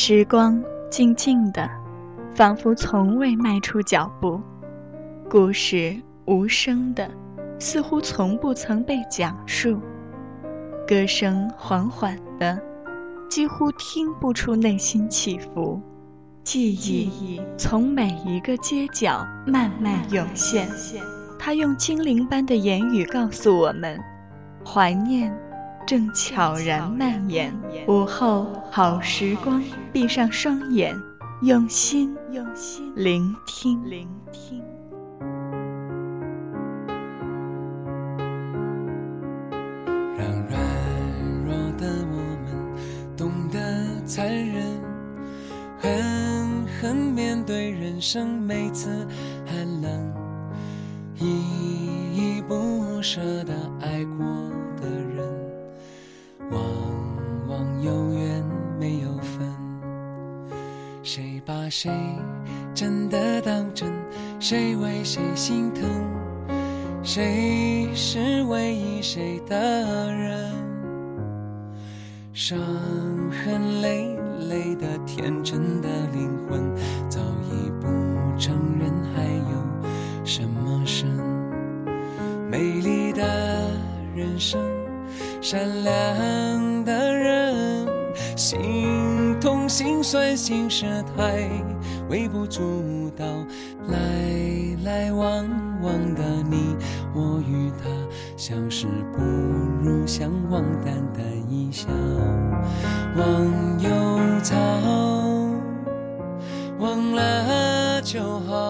时光静静的，仿佛从未迈出脚步；故事无声的，似乎从不曾被讲述；歌声缓缓的，几乎听不出内心起伏；记忆从每一个街角慢慢涌现。他用精灵般的言语告诉我们：怀念。正悄然蔓延，午后好时光，闭上双眼，用心用心聆听聆听。让软弱的我们懂得残忍，狠狠面对人生每次寒冷，依依不舍的爱过谁真的当真？谁为谁心疼？谁是唯一谁的人？伤痕累累的天真的灵魂，早已不承认还有什么深？美丽的人？生。善良的人，心痛心酸心事太微不足道，来来往往的你我与他，相识不如相忘，淡淡一笑，忘忧草，忘了就好，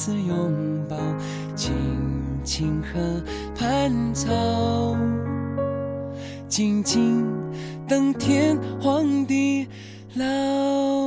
次拥抱，青青河畔草，静静等天荒地老。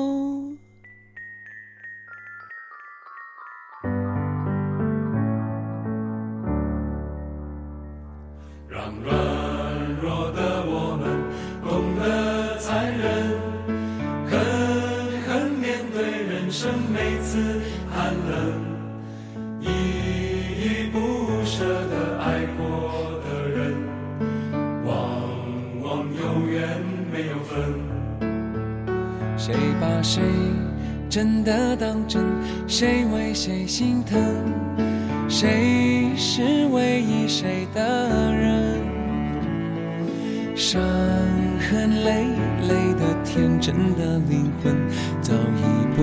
真的当真？谁为谁心疼？谁是唯一谁的人？伤痕累累的天真的灵魂，早已不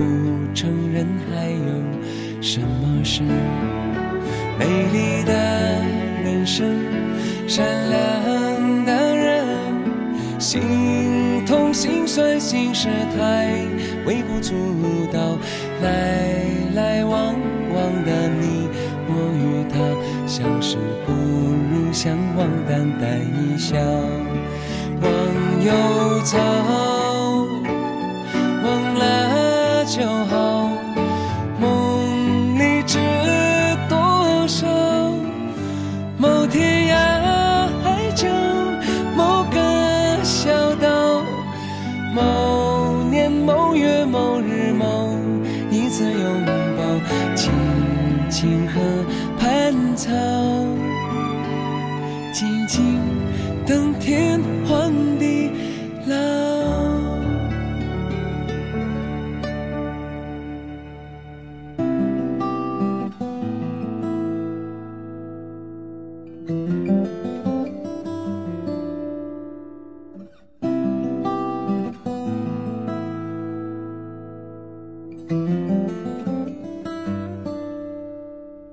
承认还有什么是美丽的人生？善良的人，心。算心事太微不足道，来来往往的你我与他，相识不如相忘，淡淡一笑，忘忧草，静静等天荒地老。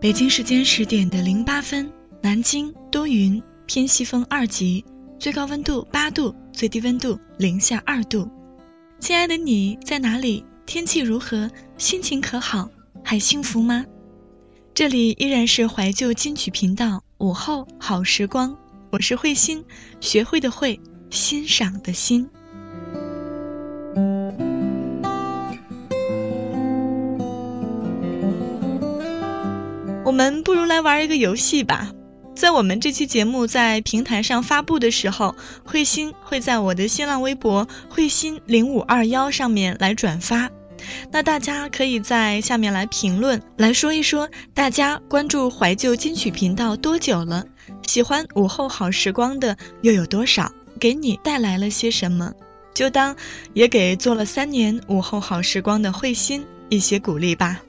北京时间十点的零八分，南京多云，偏西风二级，最高温度八度，最低温度零下二度。亲爱的你在哪里？天气如何？心情可好？还幸福吗？这里依然是怀旧金曲频道，午后好时光，我是慧心，学会的会，欣赏的心。我们不如来玩一个游戏吧。在我们这期节目在平台上发布的时候，慧心会在我的新浪微博“慧心零五二幺”上面来转发。那大家可以在下面来评论，来说一说大家关注怀旧金曲频道多久了？喜欢午后好时光的又有多少？给你带来了些什么？就当也给做了三年午后好时光的慧心一些鼓励吧。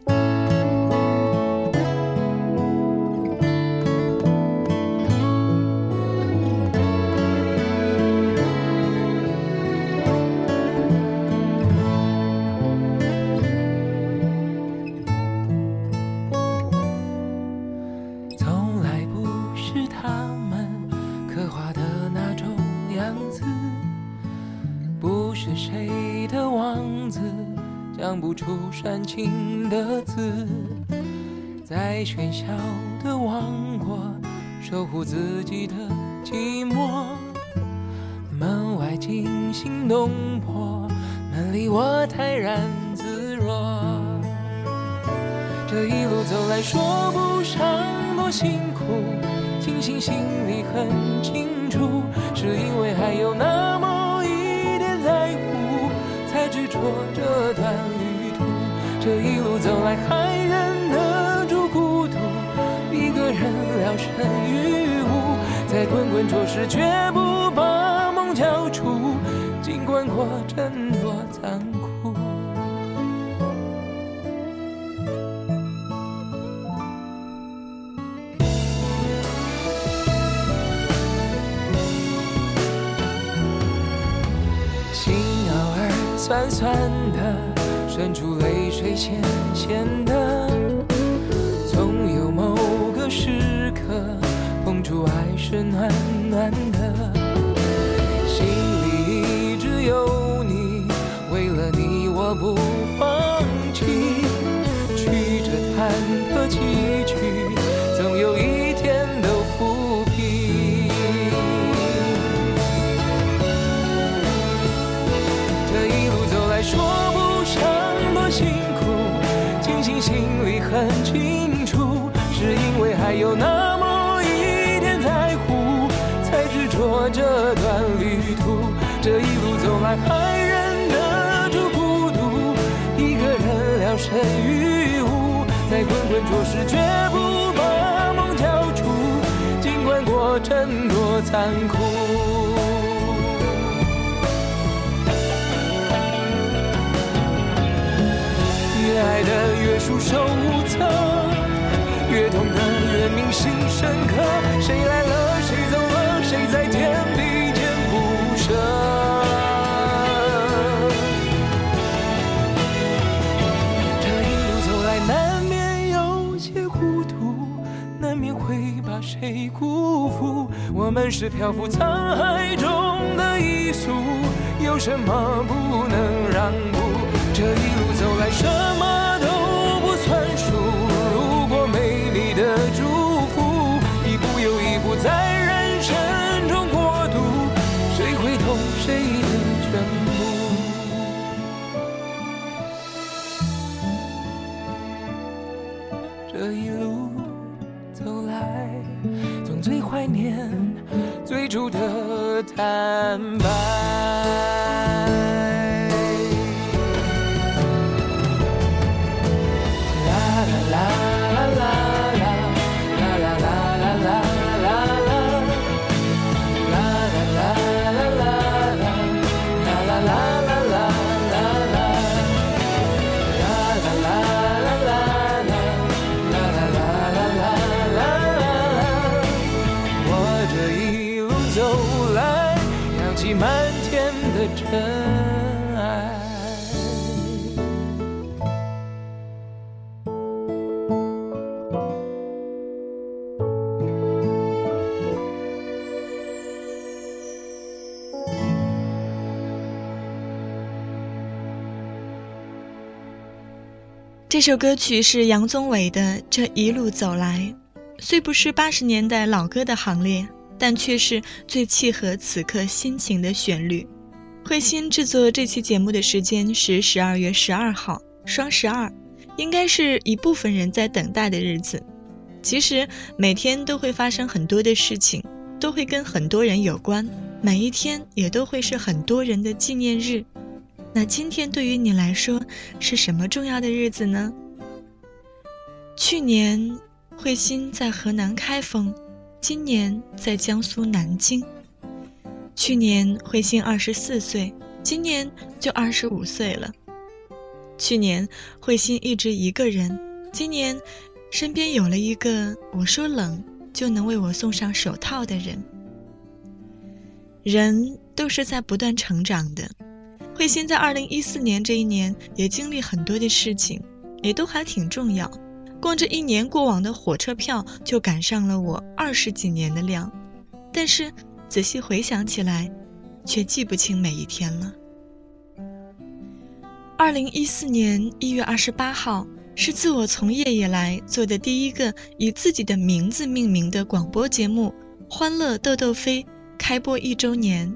情的字，在喧嚣的王国守护自己的寂寞。门外惊心动魄，门里我泰然自若。这一路走来，说不上多辛苦，庆幸心里很清楚，是因为还有那么一点在乎，才执着这段旅。这一路走来，还忍得住孤独，一个人聊胜于无，在滚滚浊世，绝不把梦交出，尽管过程多残酷。心偶尔酸酸的。忍住泪水，咸咸的。总有某个时刻，碰触爱是暖暖的。绝不把梦交出，尽管过程多残酷。越爱的越束手我们是漂浮沧海中的一粟，有什么不能让步？这一路走来，什么都的坦这首歌曲是杨宗纬的《这一路走来》，虽不是八十年代老歌的行列，但却是最契合此刻心情的旋律。慧心制作这期节目的时间是十二月十二号，双十二，应该是一部分人在等待的日子。其实每天都会发生很多的事情，都会跟很多人有关，每一天也都会是很多人的纪念日。那今天对于你来说是什么重要的日子呢？去年慧心在河南开封，今年在江苏南京。去年慧心二十四岁，今年就二十五岁了。去年慧心一直一个人，今年身边有了一个我说冷就能为我送上手套的人。人都是在不断成长的。慧心在二零一四年这一年也经历很多的事情，也都还挺重要。光这一年过往的火车票就赶上了我二十几年的量，但是仔细回想起来，却记不清每一天了。二零一四年一月二十八号是自我从业以来做的第一个以自己的名字命名的广播节目《欢乐豆豆飞》开播一周年。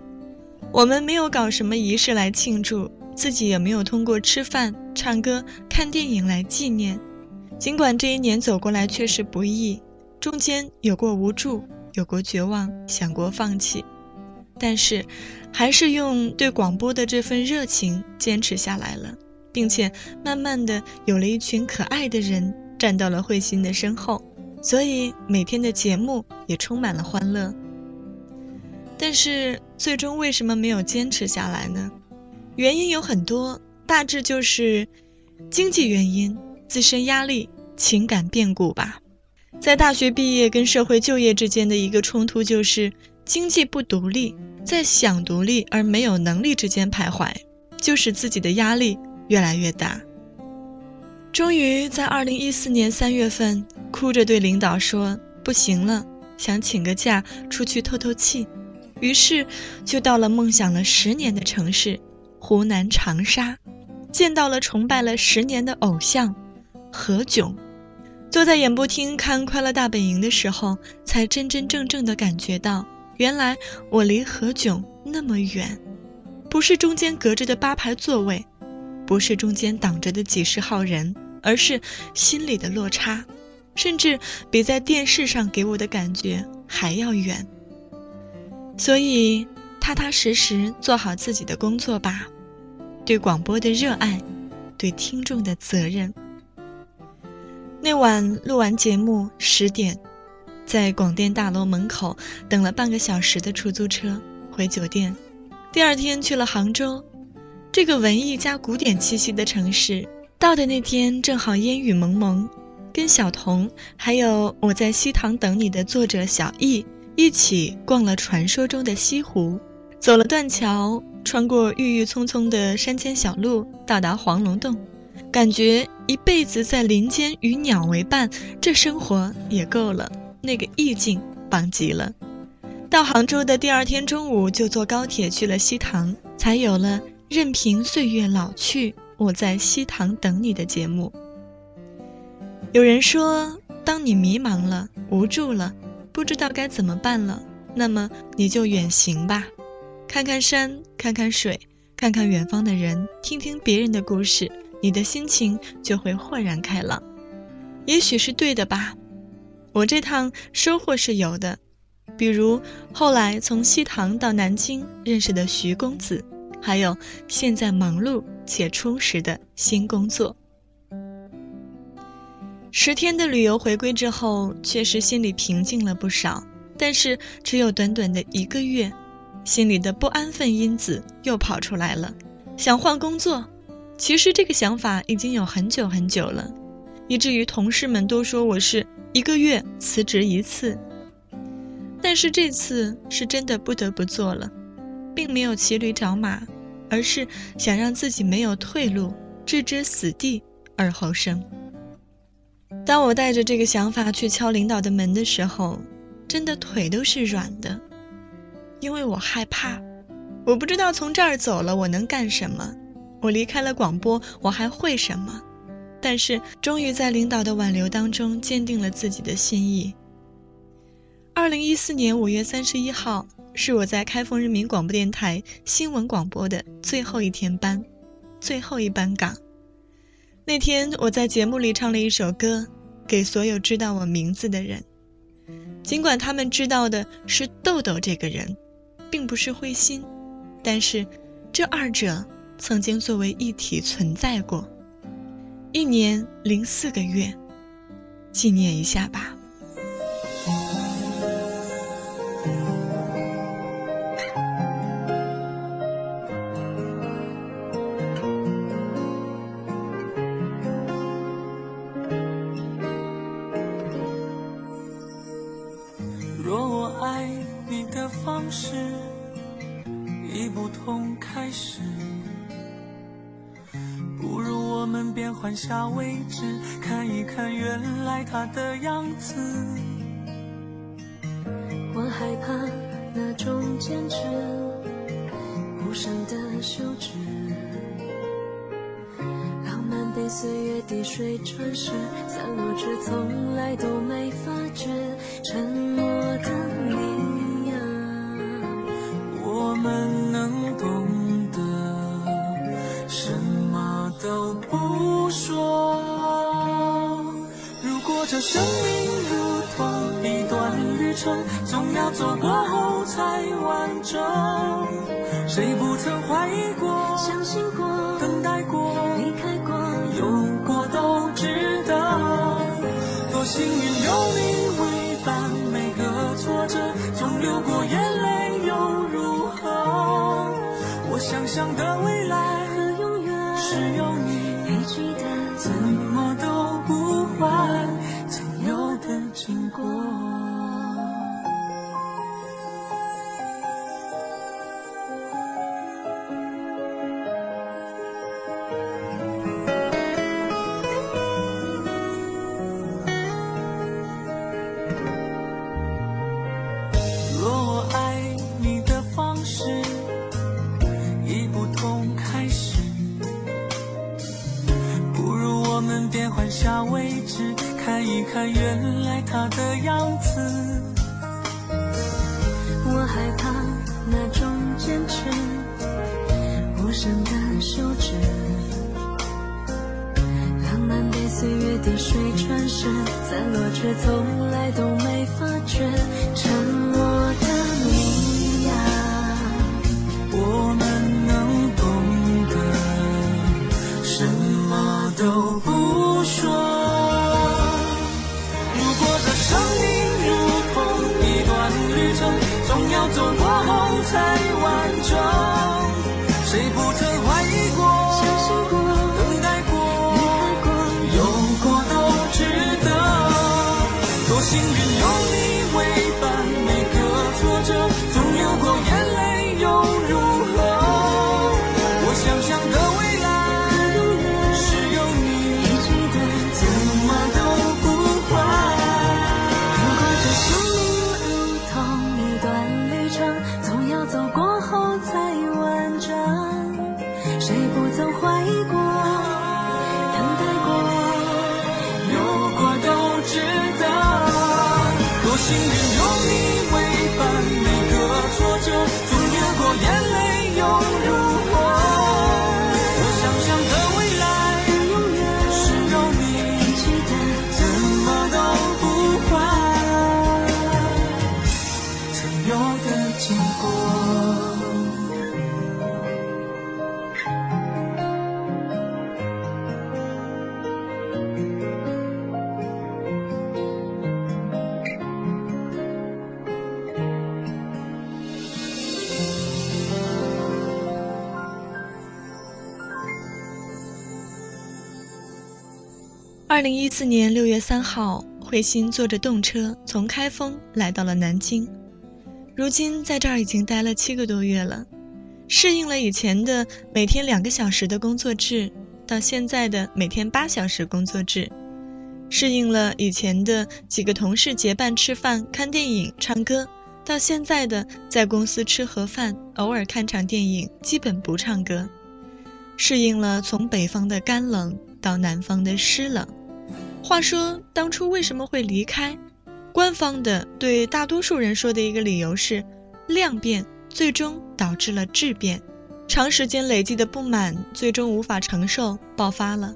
我们没有搞什么仪式来庆祝，自己也没有通过吃饭、唱歌、看电影来纪念。尽管这一年走过来确实不易，中间有过无助，有过绝望，想过放弃，但是还是用对广播的这份热情坚持下来了，并且慢慢的有了一群可爱的人站到了慧心的身后，所以每天的节目也充满了欢乐。但是最终为什么没有坚持下来呢？原因有很多，大致就是经济原因、自身压力、情感变故吧。在大学毕业跟社会就业之间的一个冲突就是经济不独立，在想独立而没有能力之间徘徊，就使自己的压力越来越大。终于在二零一四年三月份，哭着对领导说：“不行了，想请个假出去透透气。”于是，就到了梦想了十年的城市——湖南长沙，见到了崇拜了十年的偶像何炅。坐在演播厅看《快乐大本营》的时候，才真真正正的感觉到，原来我离何炅那么远，不是中间隔着的八排座位，不是中间挡着的几十号人，而是心里的落差，甚至比在电视上给我的感觉还要远。所以，踏踏实实做好自己的工作吧，对广播的热爱，对听众的责任。那晚录完节目十点，在广电大楼门口等了半个小时的出租车回酒店。第二天去了杭州，这个文艺加古典气息的城市。到的那天正好烟雨蒙蒙，跟小童还有我在西塘等你的作者小易。一起逛了传说中的西湖，走了断桥，穿过郁郁葱葱的山间小路，到达黄龙洞，感觉一辈子在林间与鸟为伴，这生活也够了。那个意境棒极了。到杭州的第二天中午，就坐高铁去了西塘，才有了任凭岁月老去，我在西塘等你的节目。有人说，当你迷茫了，无助了。不知道该怎么办了，那么你就远行吧，看看山，看看水，看看远方的人，听听别人的故事，你的心情就会豁然开朗。也许是对的吧，我这趟收获是有的，比如后来从西塘到南京认识的徐公子，还有现在忙碌且充实的新工作。十天的旅游回归之后，确实心里平静了不少。但是只有短短的一个月，心里的不安分因子又跑出来了，想换工作。其实这个想法已经有很久很久了，以至于同事们都说我是一个月辞职一次。但是这次是真的不得不做了，并没有骑驴找马，而是想让自己没有退路，置之死地而后生。当我带着这个想法去敲领导的门的时候，真的腿都是软的，因为我害怕，我不知道从这儿走了我能干什么，我离开了广播我还会什么？但是终于在领导的挽留当中坚定了自己的心意。二零一四年五月三十一号是我在开封人民广播电台新闻广播的最后一天班，最后一班岗。那天我在节目里唱了一首歌，给所有知道我名字的人。尽管他们知道的是豆豆这个人，并不是慧心，但是这二者曾经作为一体存在过。一年零四个月，纪念一下吧。只，看一看原来他的样子。我害怕那种坚持，无声的休止。浪漫被岁月滴水穿石，散落却从来都没发觉。沉默的要走过后才完整。要走过后才完整，谁不曾经过。二零一四年六月三号，慧心坐着动车从开封来到了南京。如今在这儿已经待了七个多月了，适应了以前的每天两个小时的工作制，到现在的每天八小时工作制；适应了以前的几个同事结伴吃饭、看电影、唱歌，到现在的在公司吃盒饭，偶尔看场电影，基本不唱歌；适应了从北方的干冷到南方的湿冷。话说当初为什么会离开？官方的对大多数人说的一个理由是，量变最终导致了质变，长时间累积的不满最终无法承受，爆发了。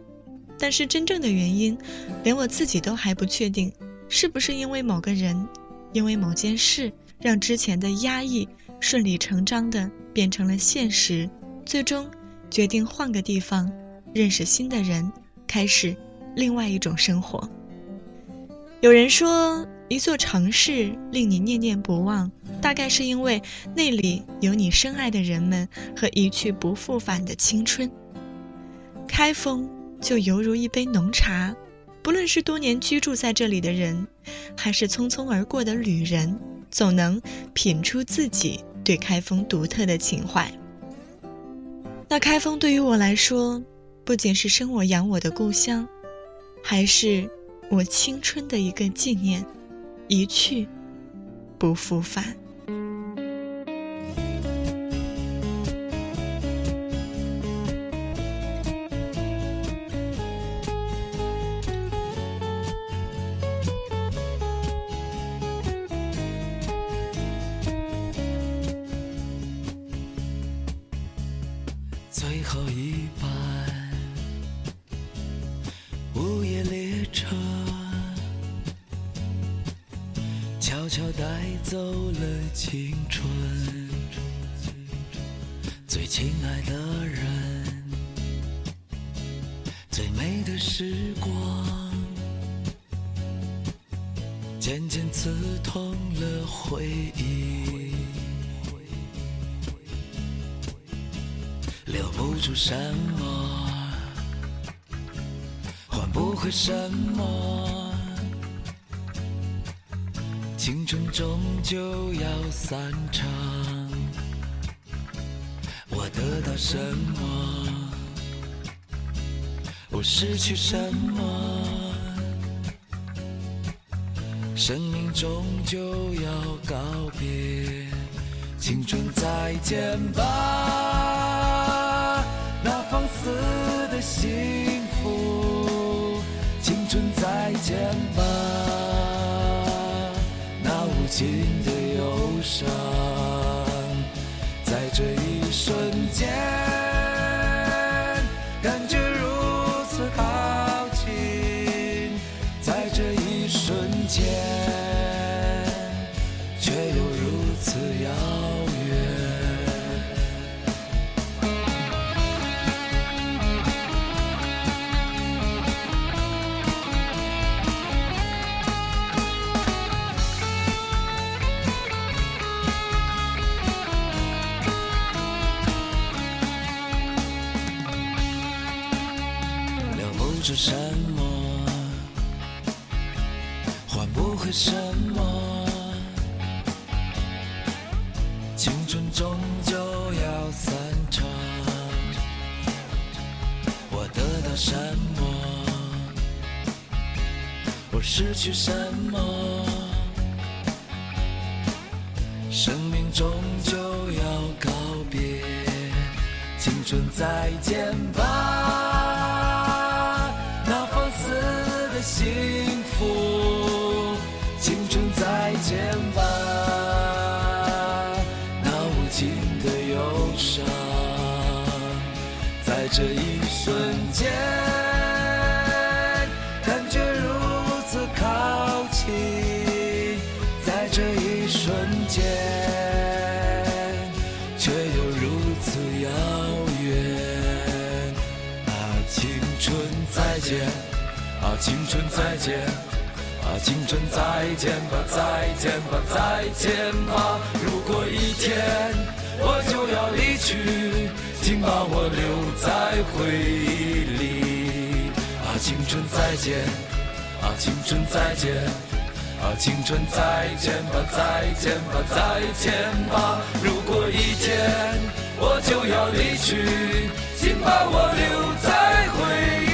但是真正的原因，连我自己都还不确定，是不是因为某个人，因为某件事，让之前的压抑顺理成章的变成了现实，最终决定换个地方，认识新的人，开始另外一种生活。有人说，一座城市令你念念不忘，大概是因为那里有你深爱的人们和一去不复返的青春。开封就犹如一杯浓茶，不论是多年居住在这里的人，还是匆匆而过的旅人，总能品出自己对开封独特的情怀。那开封对于我来说，不仅是生我养我的故乡，还是……我青春的一个纪念，一去不复返。什么，青春终究要散场。我得到什么？我失去什么？生命终究要告别，青春再见吧，那放肆的幸福。春再见吧，那无尽的忧伤，在这一瞬间，什么换不回什么？青春终究要散场。我得到什么？我失去什么？生命终究要告别，青春再见吧。青春再见！啊，青春再见吧，再见吧，再见吧！如果一天我就要离去，请把我留在回忆里。啊，青春再见！啊，青春再见！啊，青春再见吧，再见吧，再见吧！如果一天我就要离去，请把我留在回忆。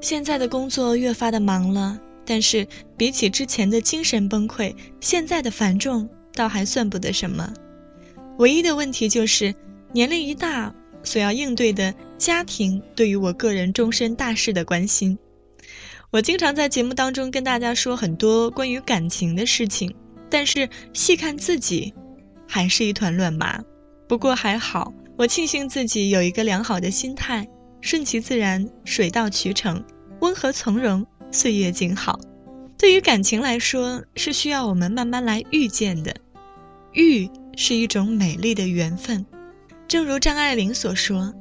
现在的工作越发的忙了，但是比起之前的精神崩溃，现在的繁重倒还算不得什么。唯一的问题就是，年龄一大，所要应对的家庭对于我个人终身大事的关心。我经常在节目当中跟大家说很多关于感情的事情，但是细看自己，还是一团乱麻。不过还好，我庆幸自己有一个良好的心态，顺其自然，水到渠成，温和从容，岁月静好。对于感情来说，是需要我们慢慢来遇见的。遇是一种美丽的缘分，正如张爱玲所说：“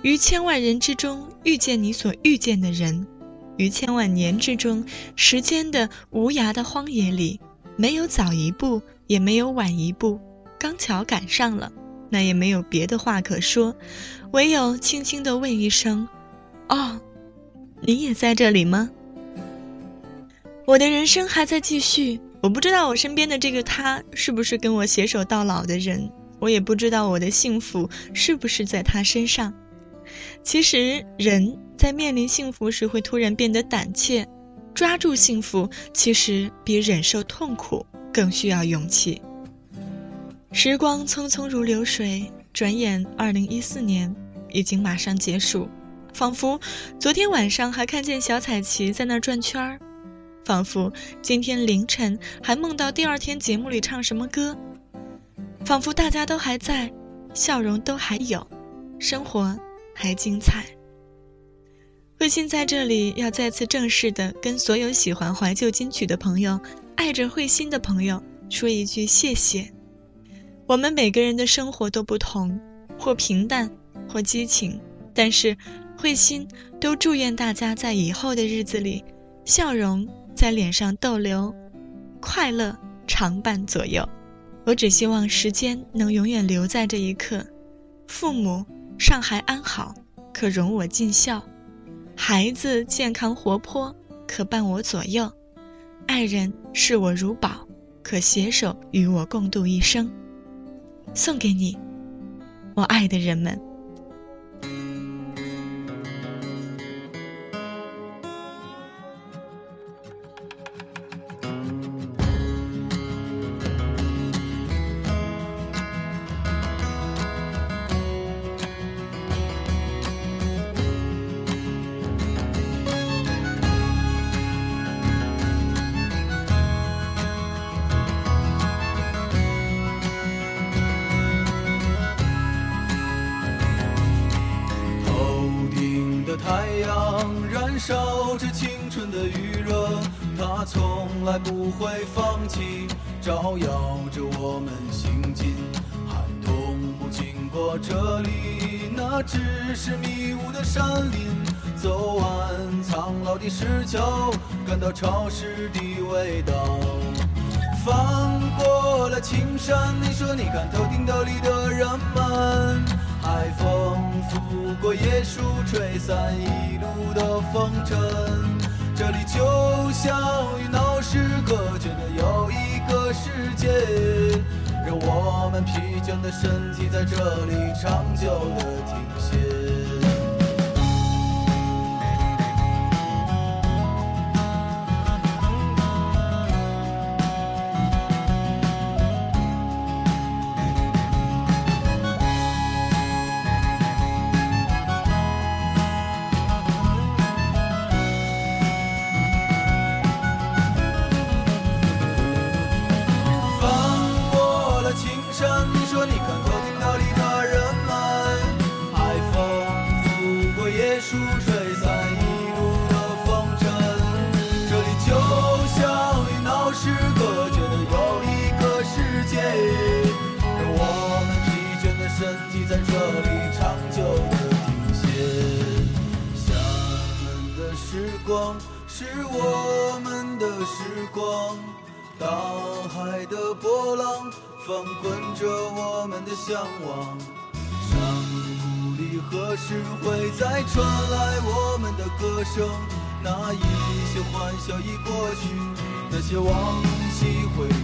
于千万人之中遇见你所遇见的人。”于千万年之中，时间的无涯的荒野里，没有早一步，也没有晚一步，刚巧赶上了，那也没有别的话可说，唯有轻轻地问一声：“哦，你也在这里吗？”我的人生还在继续，我不知道我身边的这个他是不是跟我携手到老的人，我也不知道我的幸福是不是在他身上。其实人。在面临幸福时，会突然变得胆怯。抓住幸福，其实比忍受痛苦更需要勇气。时光匆匆如流水，转眼二零一四年已经马上结束。仿佛昨天晚上还看见小彩旗在那转圈儿，仿佛今天凌晨还梦到第二天节目里唱什么歌，仿佛大家都还在，笑容都还有，生活还精彩。慧心在这里要再次正式的跟所有喜欢怀旧金曲的朋友、爱着慧心的朋友说一句谢谢。我们每个人的生活都不同，或平淡，或激情，但是慧心都祝愿大家在以后的日子里，笑容在脸上逗留，快乐常伴左右。我只希望时间能永远留在这一刻，父母尚还安好，可容我尽孝。孩子健康活泼，可伴我左右；爱人视我如宝，可携手与我共度一生。送给你，我爱的人们。燃烧着青春的余热，它从来不会放弃，照耀着我们行进。寒冬不经过这里，那只是迷雾的山林。走完苍老的石桥，感到潮湿的味道。翻过了青山，你说你看头顶斗笠的人们。海风拂过椰树，吹散一路的风尘。这里就像与闹市隔绝的又一个世界，让我们疲倦的身体在这里长久的停歇。张望。山谷里何时会再传来我们的歌声？那一些欢笑已过去，那些往昔会。